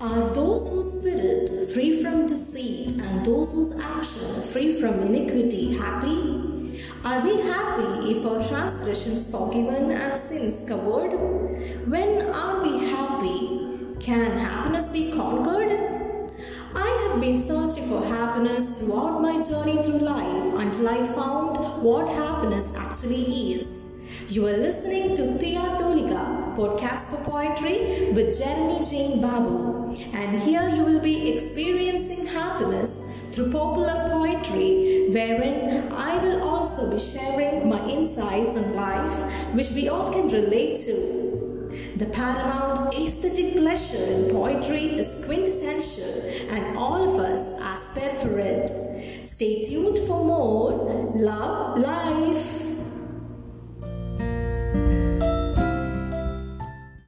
those whose spirit free from deceit and those whose action free from iniquity happy? Are we happy if our transgressions forgiven and sins covered? When are we happy? Can happiness be conquered? I have been searching for happiness throughout my journey through life until I found what happiness actually is. You are listening to Tia Tolika, podcast for poetry with Jeremy Jane Babu, and here you will be experiencing happiness through popular poetry, wherein I will also be sharing my insights on life, which we all can relate to. The paramount aesthetic pleasure in poetry is quintessential, and all of us aspire for it. Stay tuned for more Love Life.